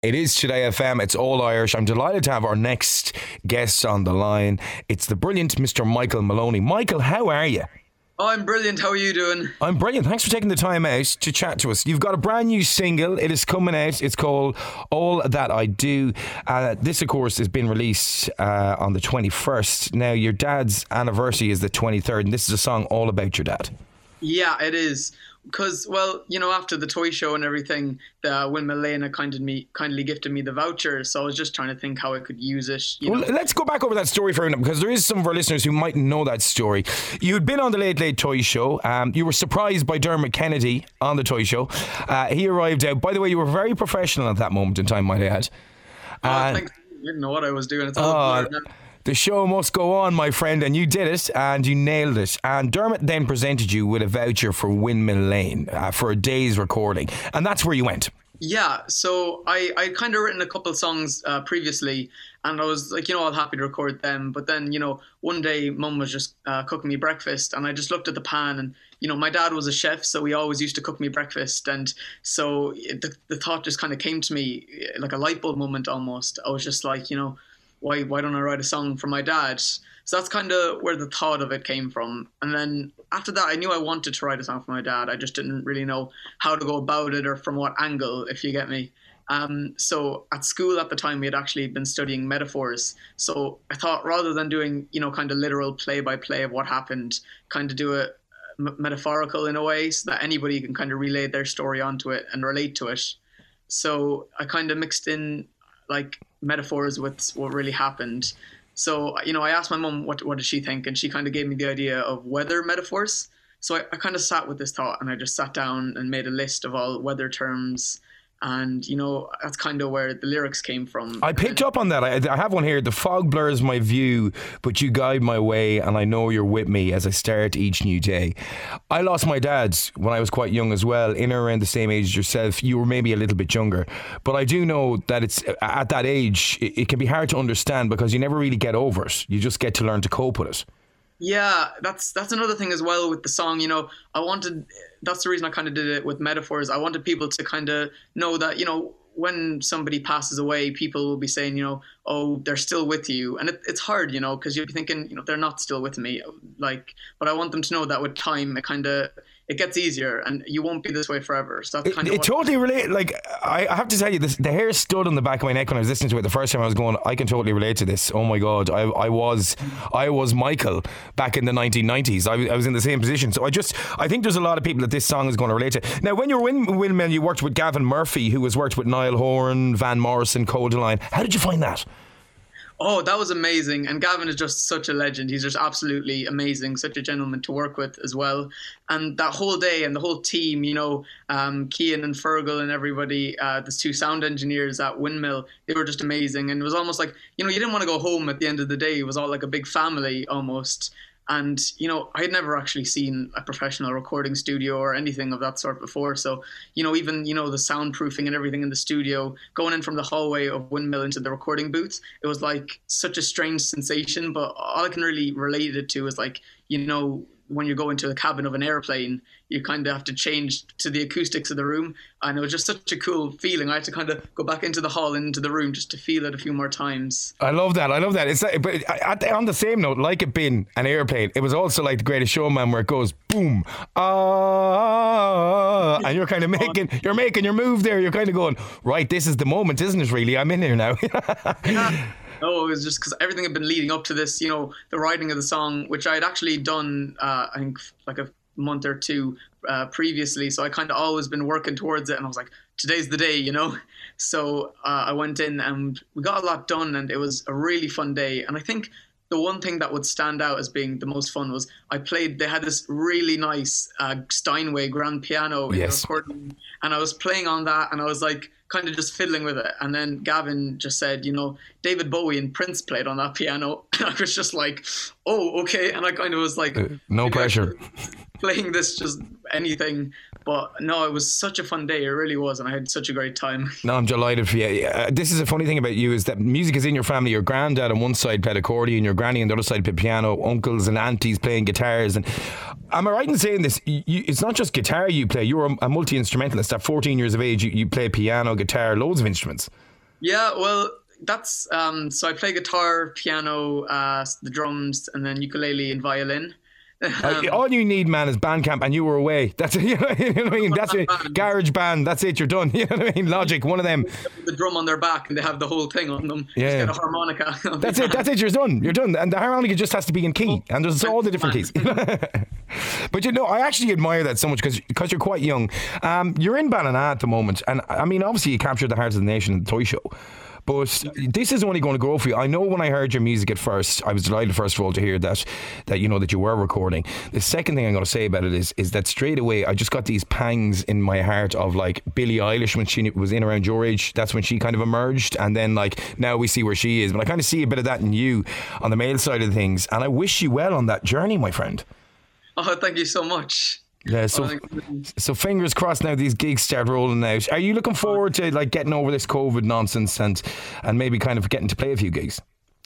It is Today FM. It's all Irish. I'm delighted to have our next guest on the line. It's the brilliant Mr. Michael Moloney. Michael, how are you? I'm brilliant. How are you doing? I'm brilliant. Thanks for taking the time out to chat to us. You've got a brand new single. It is coming out. It's called All That I Do. Uh, this, of course, has been released uh, on the 21st. Now, your dad's anniversary is the 23rd, and this is a song all about your dad. Yeah, it is because well, you know, after the toy show and everything, the Windmill Lane kindly me kindly gifted me the voucher, so I was just trying to think how I could use it. well, know. let's go back over that story for a minute because there is some of our listeners who might know that story. You'd been on the Late Late Toy Show. Um, you were surprised by Dermot Kennedy on the toy show. Uh, he arrived out. By the way, you were very professional at that moment in time, might I add. Oh, uh, I didn't know what I was doing. It's all oh, the show must go on, my friend, and you did it and you nailed it. And Dermot then presented you with a voucher for Windmill Lane uh, for a day's recording, and that's where you went. Yeah, so I I kind of written a couple songs uh, previously, and I was like, you know, I'm happy to record them. But then, you know, one day, Mum was just uh, cooking me breakfast, and I just looked at the pan, and you know, my dad was a chef, so he always used to cook me breakfast, and so the the thought just kind of came to me like a light bulb moment almost. I was just like, you know why why don't I write a song for my dad? So that's kind of where the thought of it came from. And then after that, I knew I wanted to write a song for my dad. I just didn't really know how to go about it or from what angle, if you get me. Um, so at school at the time, we had actually been studying metaphors. So I thought rather than doing, you know, kind of literal play by play of what happened, kind of do it uh, metaphorical in a way so that anybody can kind of relay their story onto it and relate to it. So I kind of mixed in like metaphors with what really happened. So you know, I asked my mom what what did she think, and she kind of gave me the idea of weather metaphors. So I, I kind of sat with this thought, and I just sat down and made a list of all weather terms and you know that's kind of where the lyrics came from. I picked up on that. I, I, have one here. The fog blurs my view, but you guide my way, and I know you're with me as I start each new day. I lost my dad when I was quite young as well, in or around the same age as yourself. You were maybe a little bit younger, but I do know that it's at that age it, it can be hard to understand because you never really get over it. You just get to learn to cope with it. Yeah, that's that's another thing as well with the song. You know, I wanted that's the reason I kind of did it with metaphors. I wanted people to kind of know that you know when somebody passes away, people will be saying, you know, oh, they're still with you, and it, it's hard, you know, because you'll be thinking, you know, they're not still with me, like. But I want them to know that with time, it kind of it gets easier and you won't be this way forever. So that's kind it, of it totally relate. Like I, I, have to tell you, this, the hair stood on the back of my neck when I was listening to it the first time. I was going, I can totally relate to this. Oh my god, I, I was, I was Michael back in the 1990s. I, I was in the same position. So I just, I think there's a lot of people that this song is going to relate to. Now, when you were in Windmill, you worked with Gavin Murphy, who has worked with Niall Horan, Van Morrison, Kodaline. How did you find that? Oh, that was amazing. And Gavin is just such a legend. He's just absolutely amazing, such a gentleman to work with as well. And that whole day and the whole team, you know, um, Cian and Fergal and everybody, uh, the two sound engineers at Windmill, they were just amazing. And it was almost like, you know, you didn't want to go home at the end of the day. It was all like a big family almost. And, you know, I had never actually seen a professional recording studio or anything of that sort before. So, you know, even, you know, the soundproofing and everything in the studio, going in from the hallway of Windmill into the recording booth, it was like such a strange sensation. But all I can really relate it to is like, you know, when you go into the cabin of an airplane, you kind of have to change to the acoustics of the room. And it was just such a cool feeling. I had to kind of go back into the hall and into the room just to feel it a few more times. I love that. I love that. It's like, but on the same note, like it being an airplane, it was also like the Greatest Showman where it goes boom, ah, and you're kind of making you're making your move there. You're kind of going right. This is the moment, isn't it? Really, I'm in here now. yeah. No, it was just because everything had been leading up to this. You know, the writing of the song, which I had actually done, uh, I think, like a month or two uh, previously. So I kind of always been working towards it, and I was like, today's the day, you know. So uh, I went in and we got a lot done, and it was a really fun day. And I think the one thing that would stand out as being the most fun was I played. They had this really nice uh, Steinway grand piano in yes. the recording, and I was playing on that, and I was like kind of just fiddling with it. And then Gavin just said, you know, David Bowie and Prince played on that piano, and I was just like, oh, okay. And I kind of was like, uh, no pressure. Playing this just anything, but no, it was such a fun day. It really was, and I had such a great time. No, I'm delighted for you. Uh, this is a funny thing about you is that music is in your family. Your granddad on one side played accordion, your granny on the other side played piano, uncles and aunties playing guitars. And am I right in saying this? You, it's not just guitar you play. You're a, a multi instrumentalist. At 14 years of age, you, you play piano, guitar, loads of instruments. Yeah, well, that's um, so I play guitar, piano, uh, the drums, and then ukulele and violin. Uh, all you need, man, is Bandcamp, and you were away. That's it. You know, you know what I mean? That's it. GarageBand. That's it. You're done. You know what I mean? Logic. One of them. the drum on their back, and they have the whole thing on them. Yeah. Just get a harmonica. That's it. That's it. You're done. You're done. And the harmonica just has to be in key, and there's all the different keys. but you know, I actually admire that so much because because you're quite young. Um, you're in Ballina at the moment, and I mean, obviously, you captured the hearts of the nation in the toy show. But this is only going to grow for you. I know when I heard your music at first, I was delighted first of all to hear that that you know that you were recording. The second thing I'm going to say about it is is that straight away I just got these pangs in my heart of like Billie Eilish when she was in around your age. That's when she kind of emerged, and then like now we see where she is. But I kind of see a bit of that in you on the male side of things, and I wish you well on that journey, my friend. Oh, thank you so much. Yeah, so um, so fingers crossed now these gigs start rolling out. Are you looking forward to like getting over this COVID nonsense and and maybe kind of getting to play a few gigs?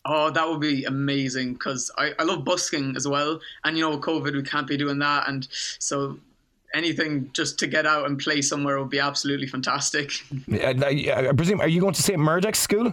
Oh, that would be amazing because I, I love busking as well. And you know, with COVID, we can't be doing that. And so anything just to get out and play somewhere would be absolutely fantastic. I, I presume, are you going to St. Muredach's School?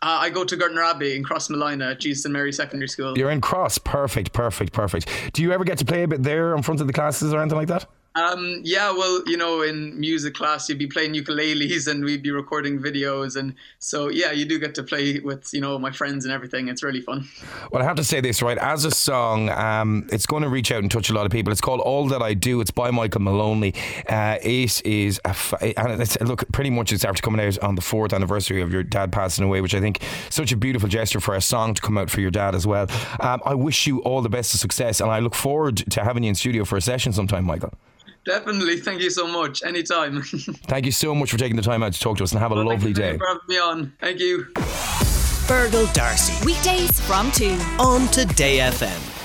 Uh, I go to Gortnor Abbey in Crossmolina, Jesus and Mary Secondary School. You're in Cross. Perfect, perfect, perfect. Do you ever get to play a bit there in front of the classes or anything like that? Um, yeah, well, you know, in music class, you'd be playing ukuleles and we'd be recording videos. And so, yeah, you do get to play with, you know, my friends and everything. It's really fun. Well, I have to say this, right? As a song, um, it's going to reach out and touch a lot of people. It's called All That I Do. It's by Michael Moloney. Uh, it is, a fa- and it's, look, pretty much it's after coming out on the fourth anniversary of your dad passing away, which I think such a beautiful gesture for a song to come out for your dad as well. Um, I wish you all the best of success, and I look forward to having you in studio for a session sometime, Michael. Definitely. Thank you so much. Anytime. Thank you so much for taking the time out to talk to us and have a well, lovely day. for having me on. Thank you. Fergal Darcy. Weekdays from 2 on Today FM.